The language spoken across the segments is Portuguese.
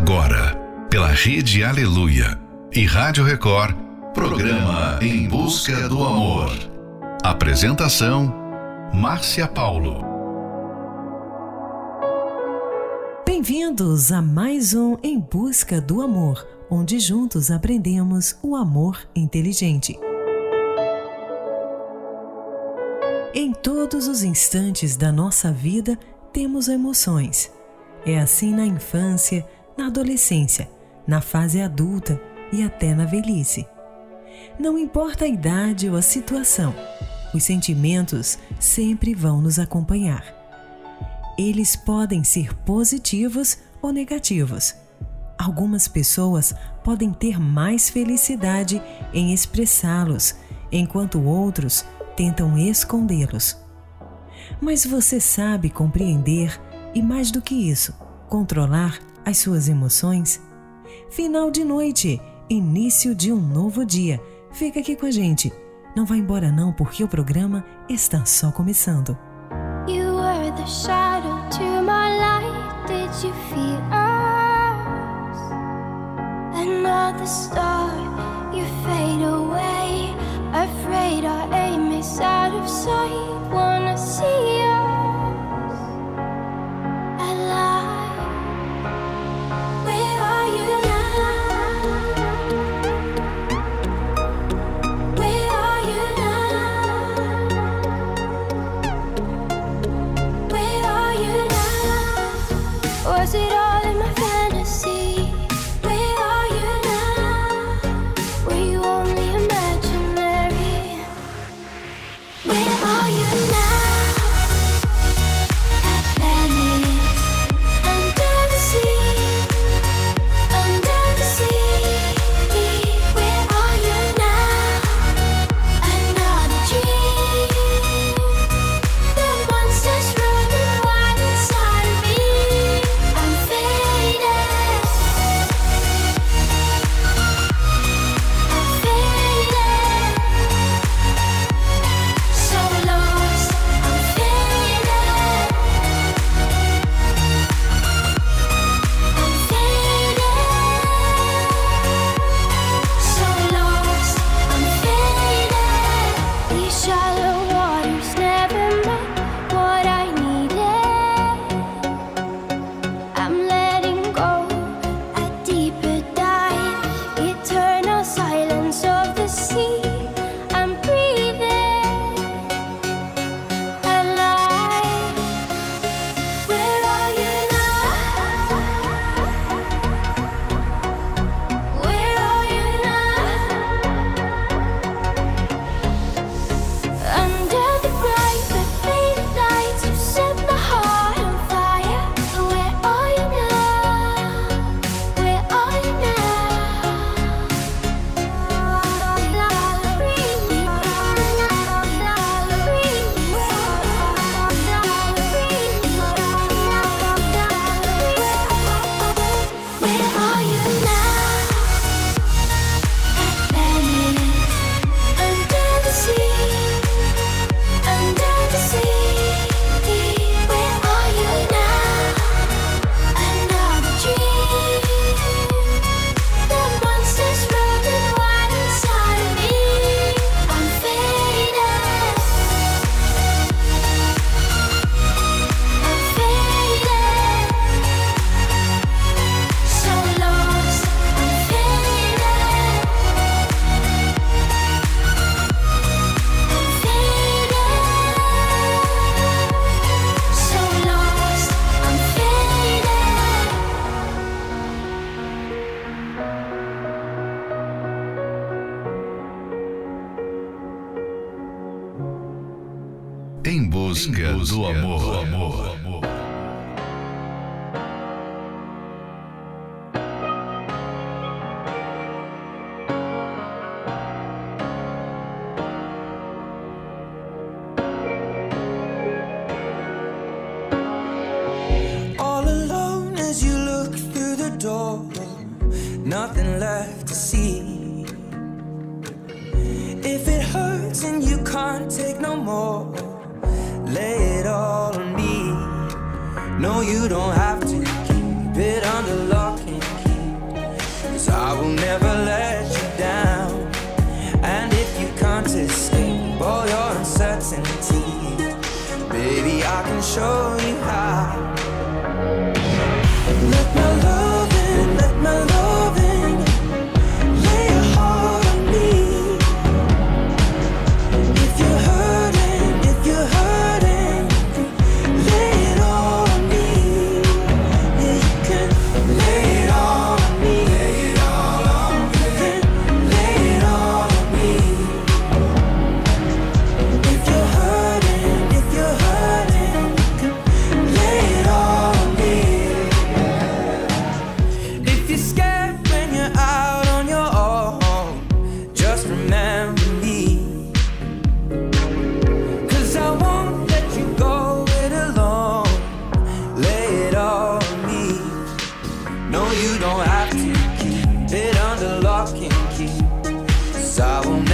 agora, pela Rede Aleluia e Rádio Record, programa Em Busca do Amor. Apresentação: Márcia Paulo. Bem-vindos a mais um Em Busca do Amor, onde juntos aprendemos o amor inteligente. Em todos os instantes da nossa vida temos emoções. É assim na infância, na adolescência, na fase adulta e até na velhice. Não importa a idade ou a situação, os sentimentos sempre vão nos acompanhar. Eles podem ser positivos ou negativos. Algumas pessoas podem ter mais felicidade em expressá-los, enquanto outros tentam escondê-los. Mas você sabe compreender e, mais do que isso, controlar as suas emoções? Final de noite, início de um novo dia. Fica aqui com a gente. Não vá embora não, porque o programa está só começando. You were the shadow to my light. Did you feel us? Another star, you fade away. Afraid our aim is out of sight. Wanna see you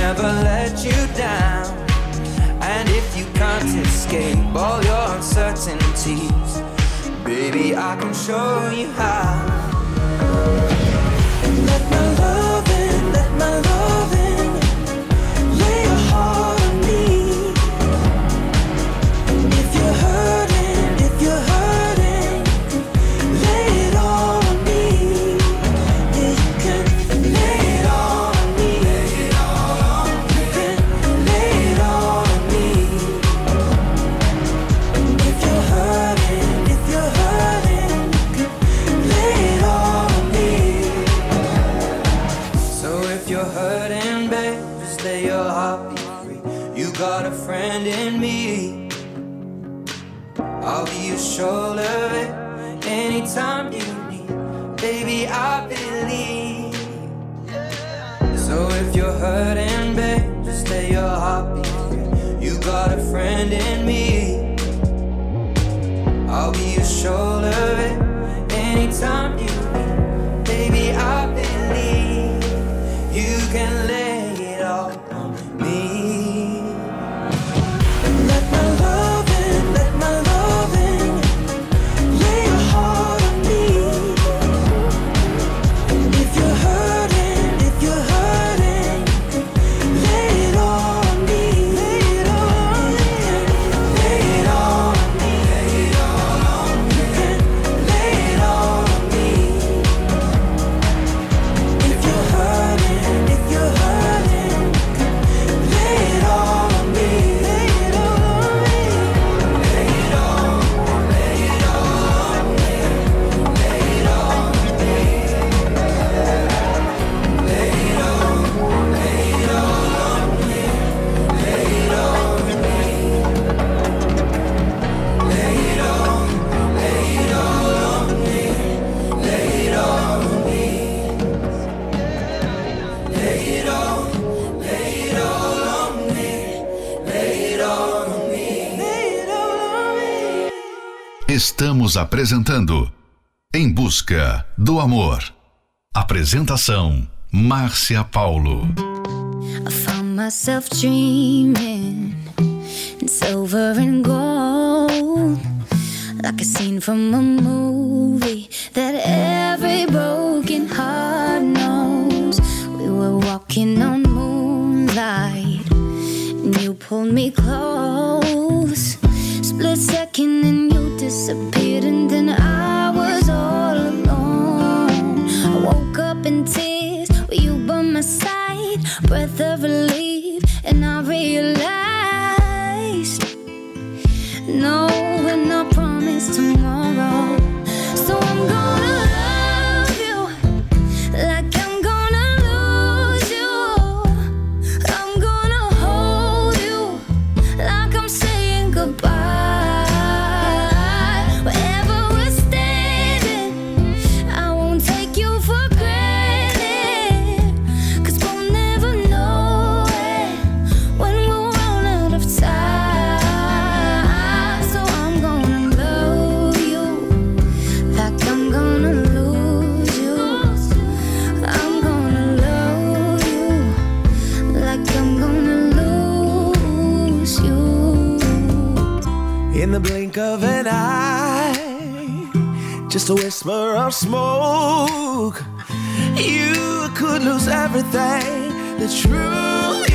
never let you down. And if you can't escape all your uncertainties, baby, I can show you how. hurting, babe, just let your heart be free. You got a friend in me. I'll be your shoulder, babe, anytime Apresentando Em Busca do Amor. Apresentação Márcia Paulo. I found myself dreaming in silver and gold, like a scene from a movie no, we're not promised tomorrow. Of smoke. You could lose everything. The truth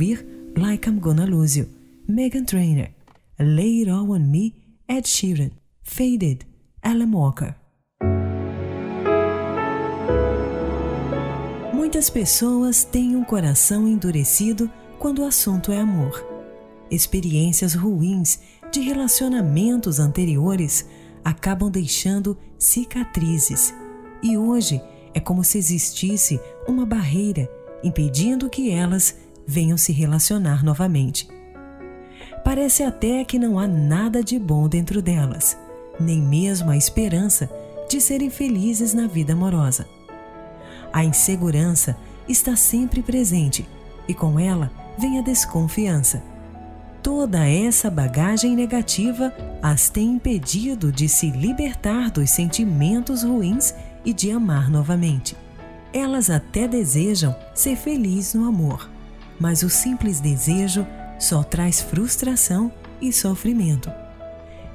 ouvir Like I'm Gonna Lose You, Megan Trainor, Lay It All On Me, Ed Sheeran, Faded, Alan Walker. Muitas pessoas têm um coração endurecido quando o assunto é amor. Experiências ruins de relacionamentos anteriores acabam deixando cicatrizes, e hoje é como se existisse uma barreira impedindo que elas venham se relacionar novamente. Parece até que não há nada de bom dentro delas, nem mesmo a esperança de serem felizes na vida amorosa. A insegurança está sempre presente e com ela vem a desconfiança. Toda essa bagagem negativa as tem impedido de se libertar dos sentimentos ruins e de amar novamente. Elas até desejam ser felizes no amor, mas o simples desejo só traz frustração e sofrimento.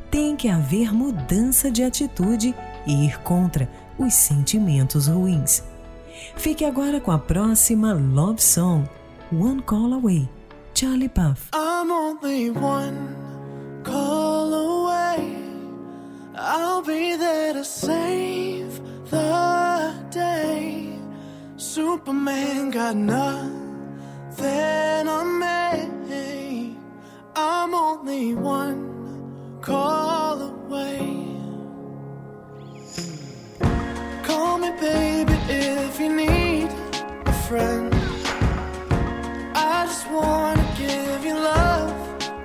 Tem que haver mudança de atitude e ir contra os sentimentos ruins. Fique agora com a próxima Love Song, One Call Away, Charlie Puth. I'm only one call away. I'll be there to save the day. Superman got nothing on me. I'm only one call away. Call me, baby, if you need a friend. I just wanna give you love.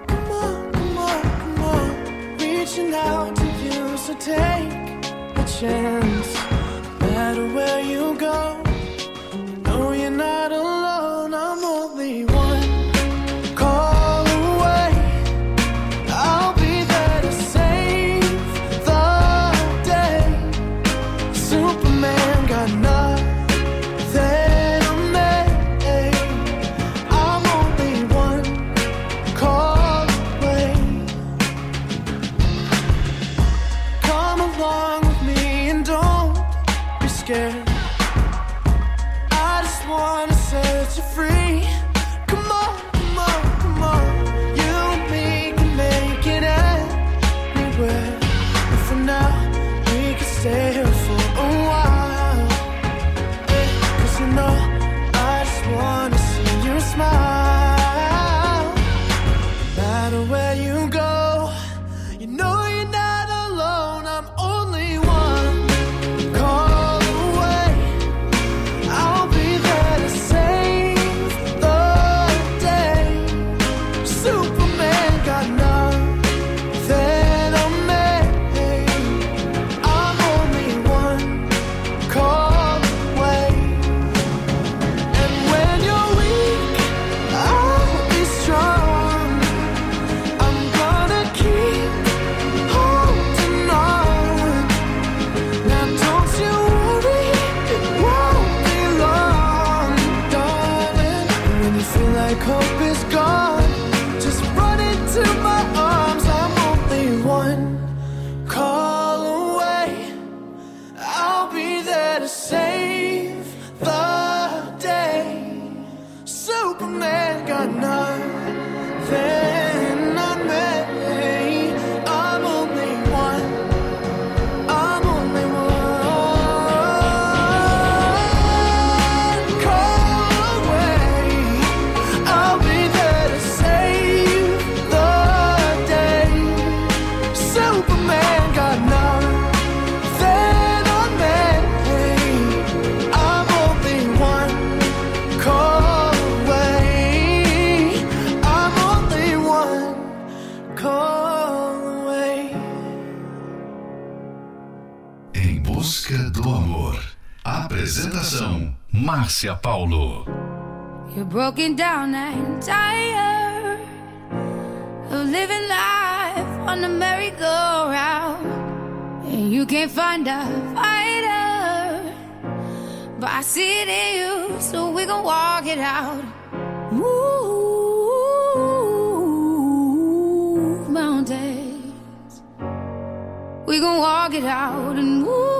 Come on, come on, come on. Reaching out to you, so take a chance. No matter where you go, broken down and tired of living life on a merry-go-round, and you can't find a fighter, but I see it in you, so we gon' walk it out. Move mountains, we gon' walk it out and move.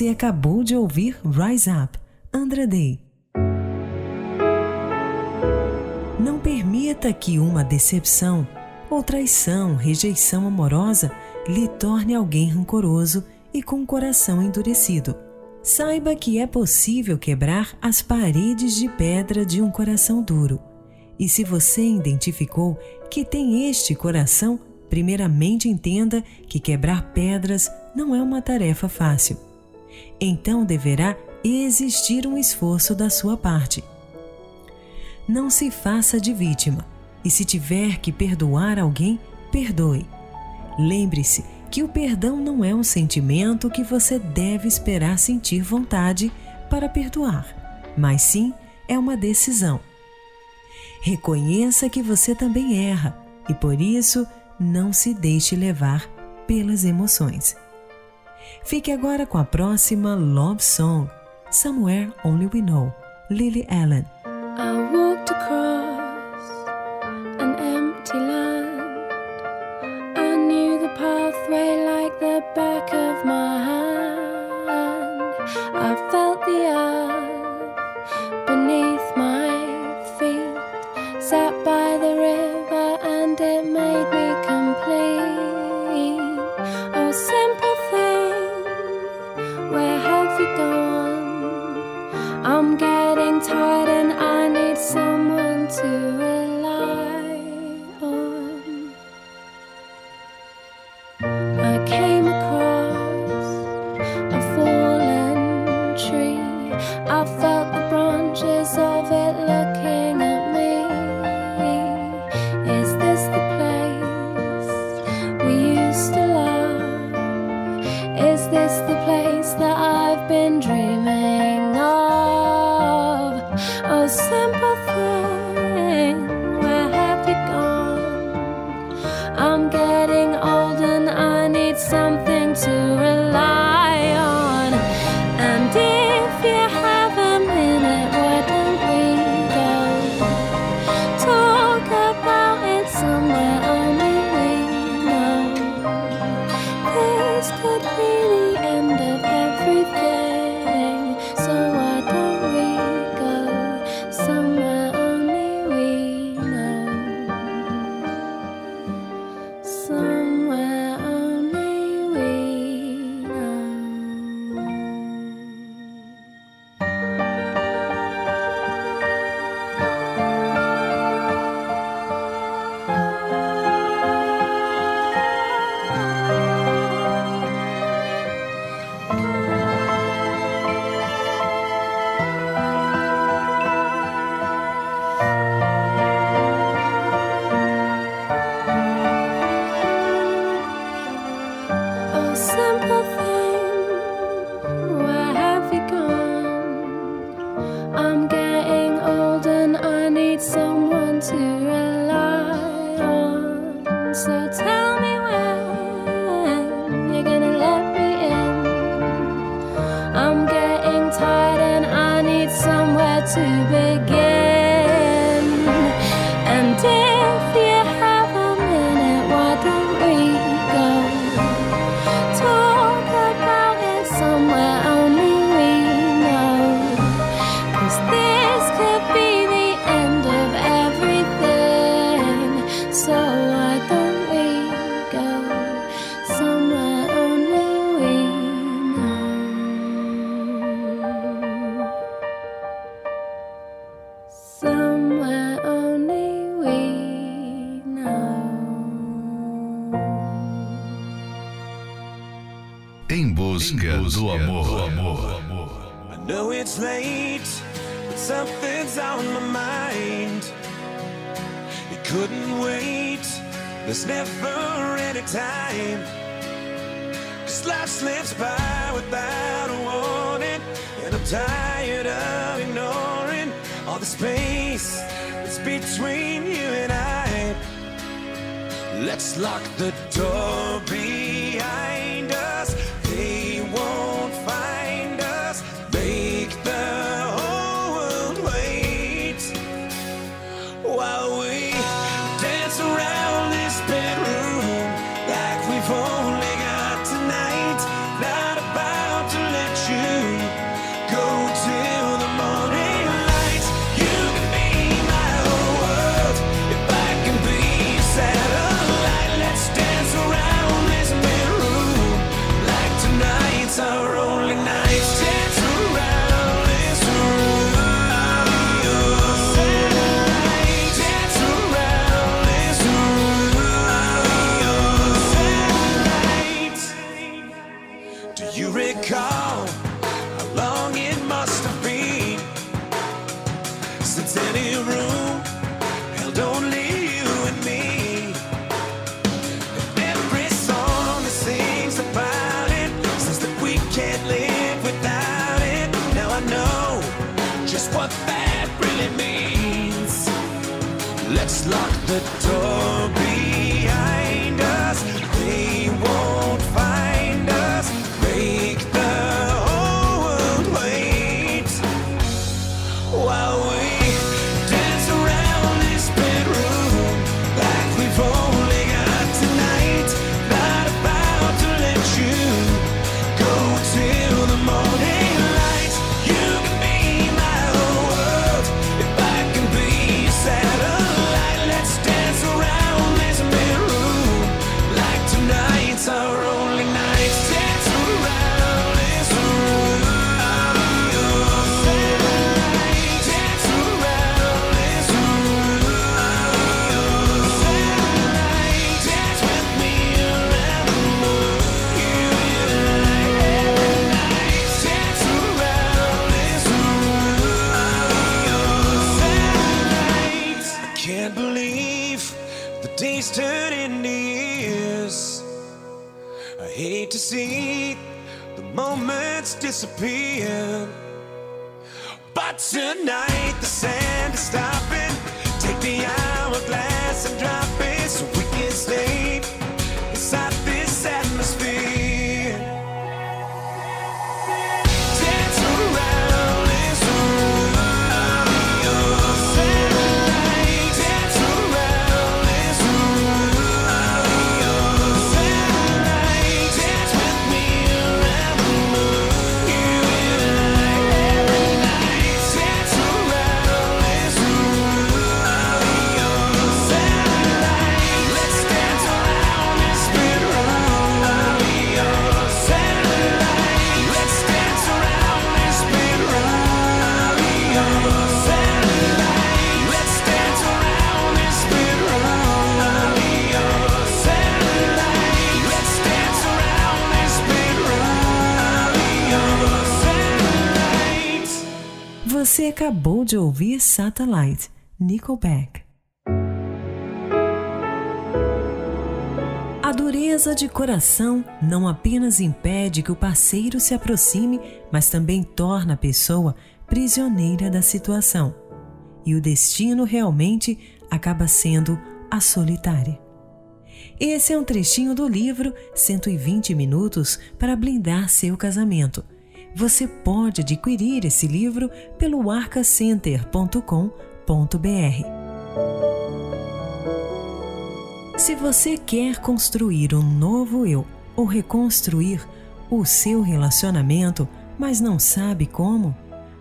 Você acabou de ouvir Rise Up, Andra Day. Não permita que uma decepção ou traição, rejeição amorosa lhe torne alguém rancoroso e com o coração endurecido. Saiba que é possível quebrar as paredes de pedra de um coração duro. E se você identificou que tem este coração, primeiramente entenda que quebrar pedras não é uma tarefa fácil. Então deverá existir um esforço da sua parte. Não se faça de vítima e, se tiver que perdoar alguém, perdoe. Lembre-se que o perdão não é um sentimento que você deve esperar sentir vontade para perdoar, mas sim é uma decisão. Reconheça que você também erra e por isso não se deixe levar pelas emoções. Fique agora com a próxima Love Song, Somewhere Only We Know, Lily Allen. Busca, do amor. I know it's late, but something's on my mind. It couldn't wait, there's never any time. Cause life slips by without a warning, and I'm tired of ignoring all the space that's between you and I. Let's lock the door see the moments disappear. But tonight the sand is stopping. Take the hourglass and drop it so we can stay. Você acabou de ouvir Satellite, Nickelback. A dureza de coração não apenas impede que o parceiro se aproxime, mas também torna a pessoa prisioneira da situação. E o destino realmente acaba sendo a solitária. Esse é um trechinho do livro 120 Minutos para Blindar Seu Casamento você pode adquirir esse livro pelo arcacenter.com.br. Se você quer construir um novo eu ou reconstruir o seu relacionamento, mas não sabe como,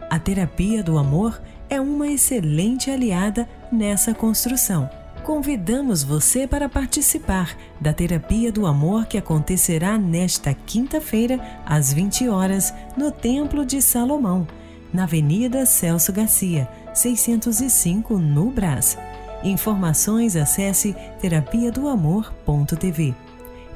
a terapia do amor é uma excelente aliada nessa construção convidamos você para participar da Terapia do Amor que acontecerá nesta quinta-feira, às 20 horas, no Templo de Salomão, na Avenida Celso Garcia, 605, no Brás. Informações acesse terapia do amor.tv.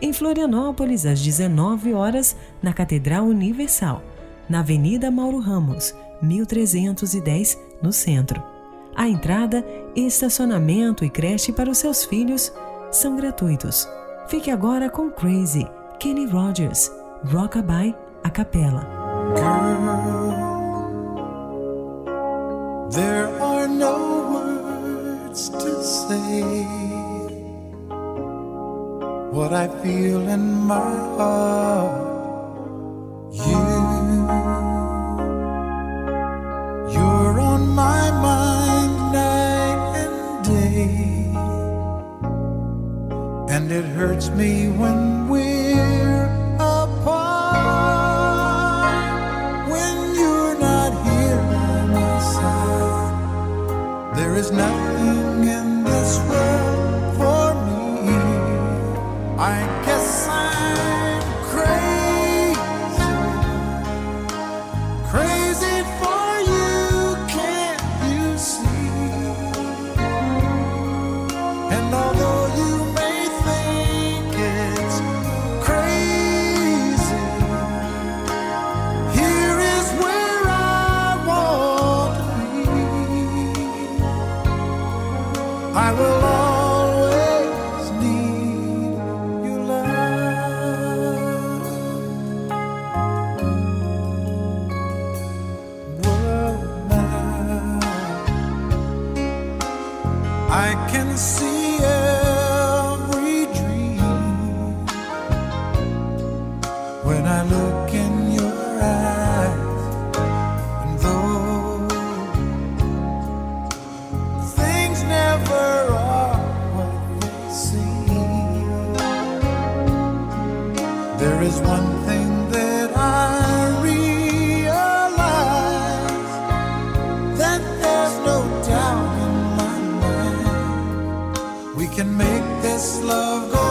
Em Florianópolis, às 19 horas, na Catedral Universal, na Avenida Mauro Ramos, 1310, no centro. A entrada, estacionamento e creche para os seus filhos são gratuitos. Fique agora com Crazy, Kenny Rogers, Rockabye, a capela. Girl, there are no words to say what I feel in my heart. You, you're on my mind. And it hurts me when we're apart. When you're not here by my side, there is nothing this love go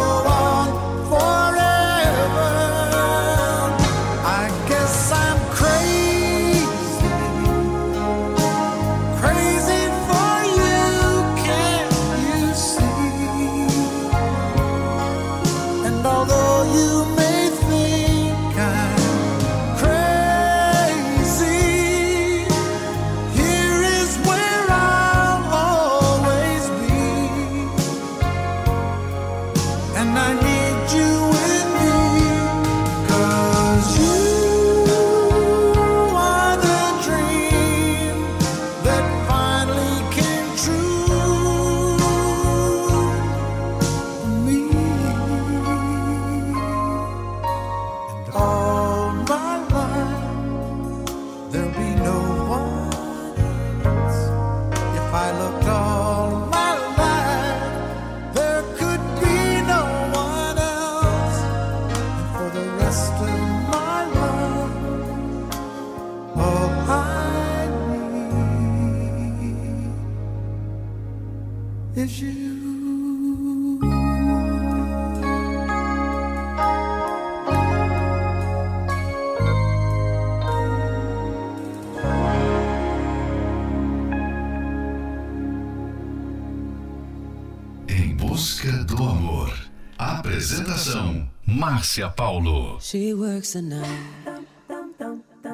Apresentação: Márcia Paulo. She works the night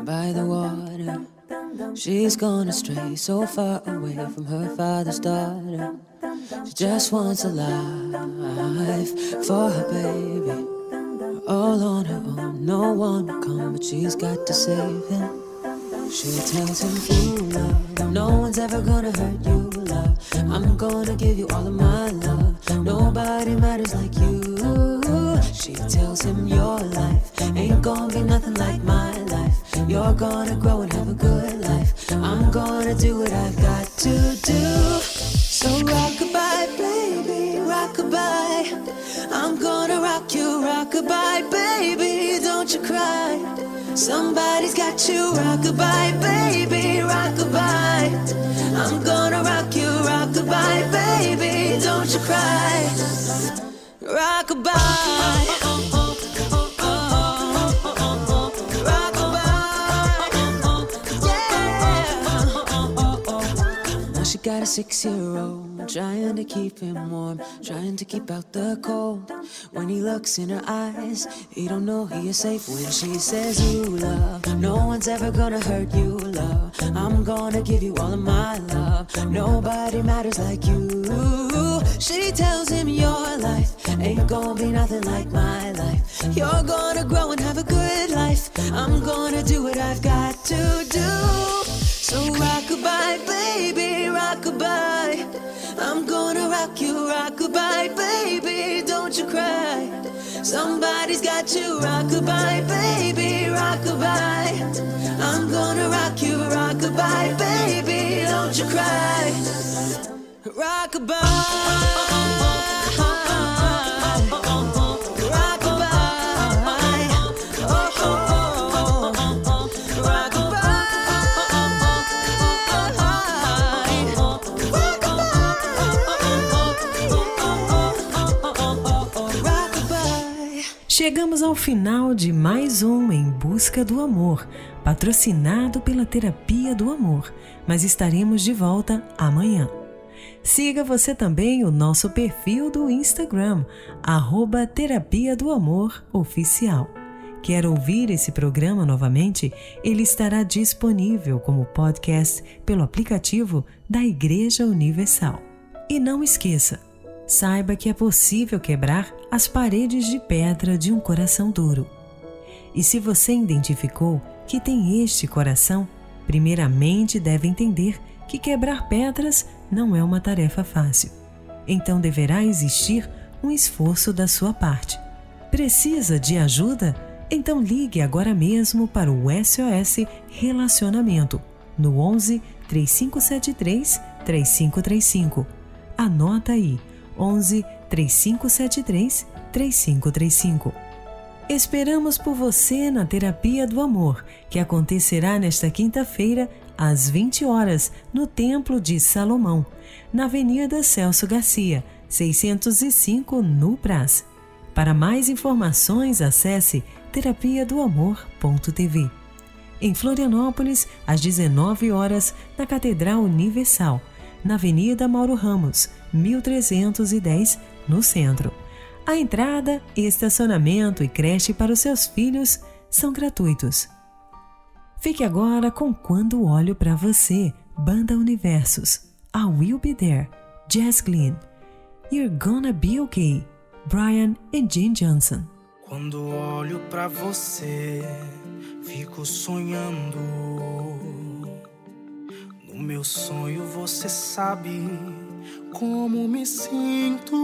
by the water. She's gone astray, so far away from her father's daughter. She just wants a life for her baby. All on her own, no one will come, but she's got to save him. She tells him, You love, no one's ever gonna hurt you, love. I'm gonna give you all of my love. Nobody matters like you. She tells him, Your life ain't gonna be nothing like my life. You're gonna grow and have a good life. I'm gonna do what I've got to do. So rockabye, baby, rockabye. I'm gonna rock you, rockabye, baby. Don't you cry. Somebody's got you, rockabye, baby, rockabye. I'm gonna rock you, rockabye, baby. Don't you cry. Rockabye. Rockabye! Yeah! Now she got a six year old, trying to keep him warm, trying to keep out the cold. When he looks in her eyes, he don't know he is safe when she says, You love, no one's ever gonna hurt you, love. I'm gonna give you all of my love. Nobody matters like you. She tells him, Your life ain't gonna be nothing like my life. You're gonna grow and have a good life. I'm gonna do what I've got to do. So rockabye, baby, rockabye. I'm gonna rock you, rockabye, baby. Don't you cry. Somebody's got you, rockabye, baby, rockabye. I'm gonna rock you, rockabye, baby. Don't you cry. Chegamos ao final de mais um Em Busca do Amor, patrocinado pela Terapia do Amor, mas estaremos de volta amanhã. Siga você também o nosso perfil do Instagram, arroba Terapia do Amor Oficial. Quer ouvir esse programa novamente? Ele estará disponível como podcast pelo aplicativo da Igreja Universal. E não esqueça, saiba que é possível quebrar as paredes de pedra de um coração duro. E se você identificou que tem este coração, primeiramente deve entender que quebrar pedras não é uma tarefa fácil. então deverá existir um esforço da sua parte. Precisa de ajuda? Então ligue agora mesmo para o SOS Relacionamento no 11 3573 3535. Anota aí: 11 3573 3535. Esperamos por você na Terapia do Amor, que acontecerá nesta quinta-feira, às 20 horas, no Templo de Salomão, na Avenida Celso Garcia, 605, no Praz. Para mais informações, acesse terapia do amor.tv. Em Florianópolis, às 19 horas, na Catedral Universal, na Avenida Mauro Ramos, 1310, no centro. A entrada, estacionamento e creche para os seus filhos são gratuitos. Fique agora com Quando Olho para Você, Banda Universos, I Will Be There, Jazz Glynn, You're Gonna Be Okay, Brian e Jim Johnson. Quando olho para você, fico sonhando. No meu sonho você sabe como me sinto.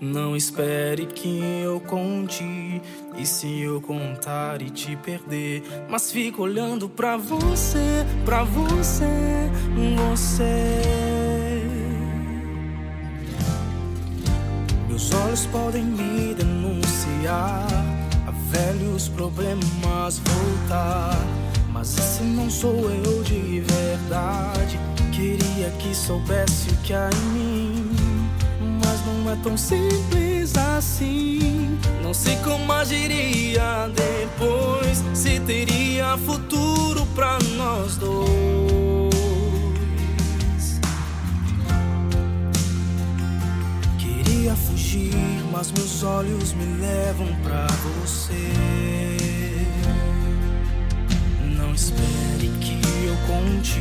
Não espere que eu conte. E se eu contar e te perder? Mas fico olhando pra você, pra você, você. Meus olhos podem me denunciar. A velhos problemas voltar. Mas esse não sou eu de verdade. Queria que soubesse o que há em mim não é tão simples assim. Não sei como agiria depois, se teria futuro pra nós dois. Queria fugir, mas meus olhos me levam pra você. Não espere que eu conte,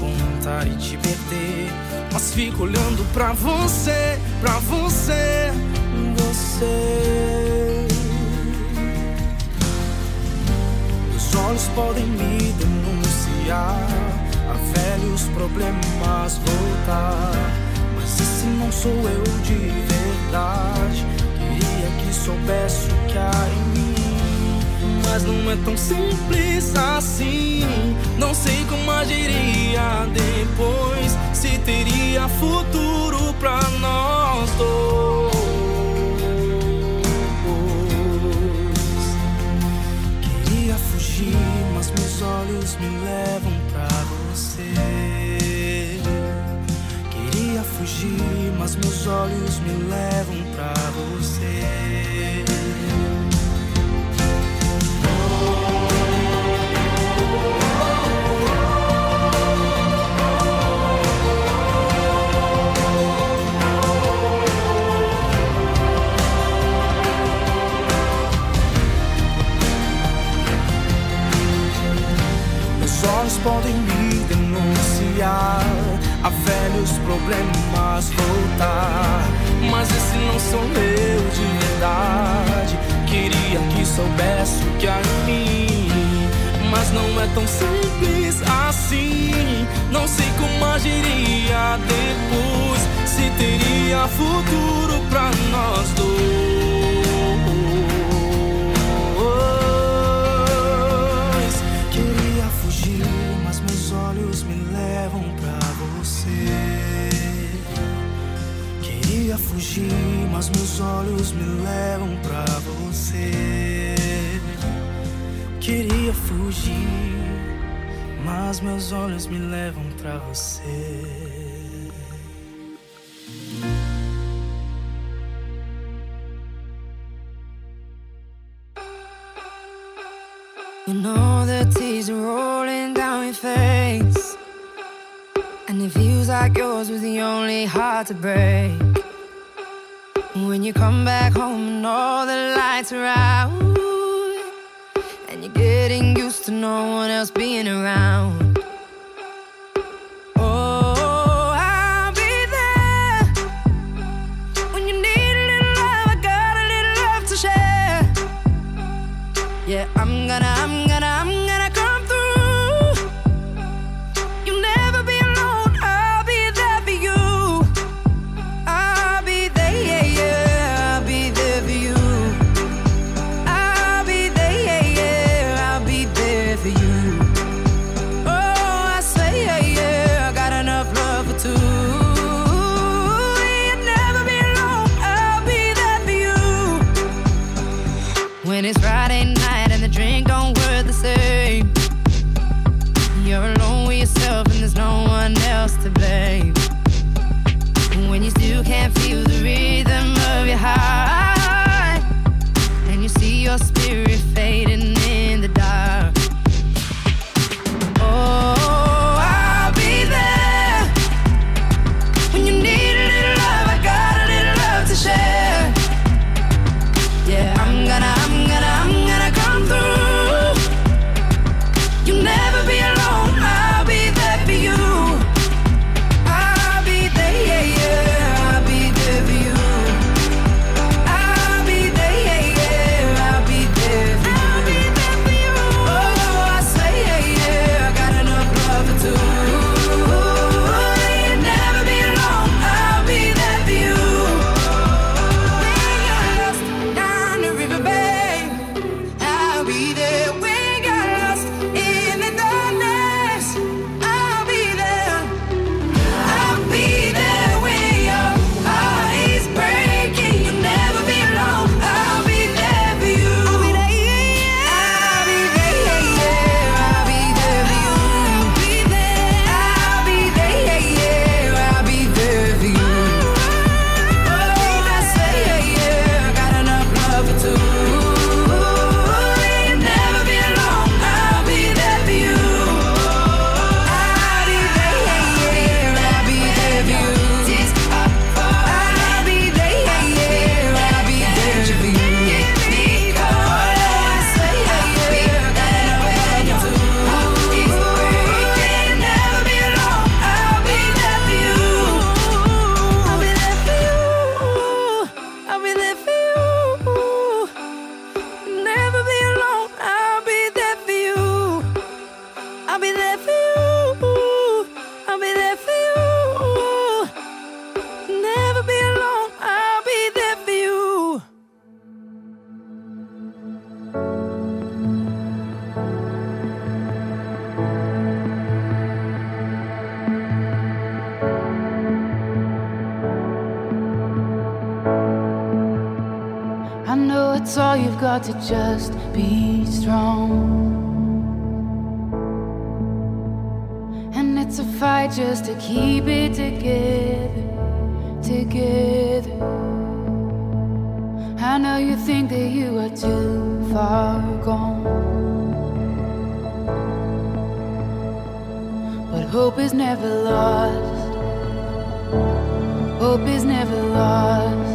se eu contar e te perder mas fico olhando pra você, pra você, você. Os olhos podem me denunciar, a velhos problemas voltar. Mas esse não sou eu de verdade. Queria que soubesse o que há em mim. Mas não é tão simples assim. Não sei como agiria depois se teria futuro pra nós dois. Queria fugir, mas meus olhos me levam pra você. Queria fugir, mas meus olhos me levam pra você. Meus olhos me levam pra você. You know the tears are rolling down your face. And it feels like yours was the only heart to break. When you come back home and all the lights are out, and you're getting used to no one else being around. It's all you've got to just be strong. And it's a fight just to keep it together, together. I know you think that you are too far gone. But hope is never lost. Hope is never lost.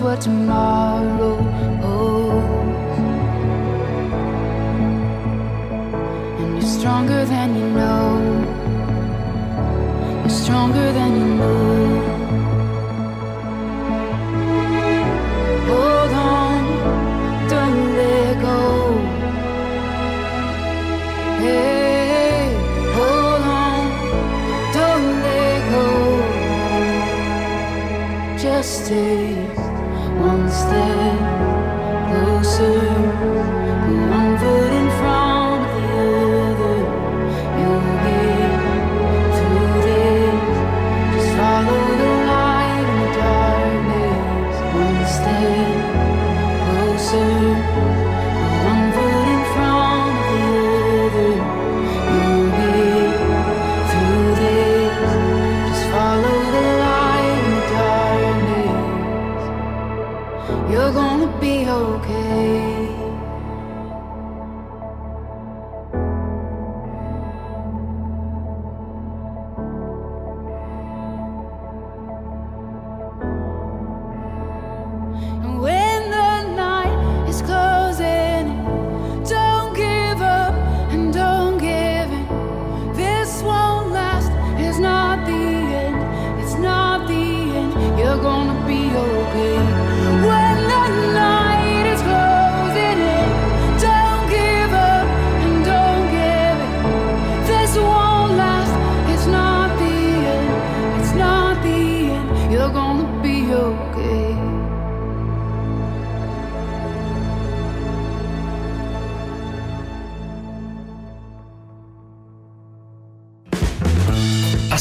what tomorrow holds. And you're stronger than you know. You're stronger than you know. Hold on, don't let go. Hey. stay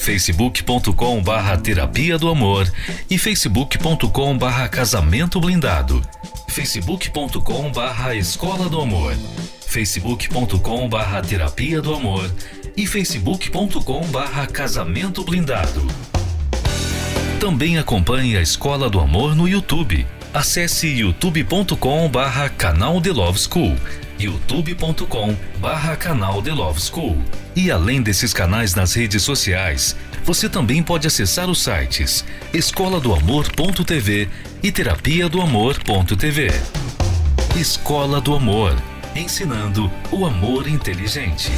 facebook.com barra Terapia do Amor e facebook.com barra Casamento Blindado, facebook.com barra Escola do Amor, facebook.com barra Terapia do Amor e facebook.com barra Casamento Blindado. Também acompanhe a Escola do Amor no YouTube. Acesse youtube.com barra canal The Love School youtube.com barra canal The Love School. E além desses canais nas redes sociais, você também pode acessar os sites escola do amor.tv e terapia do amor.tv. Escola do Amor, ensinando o amor inteligente.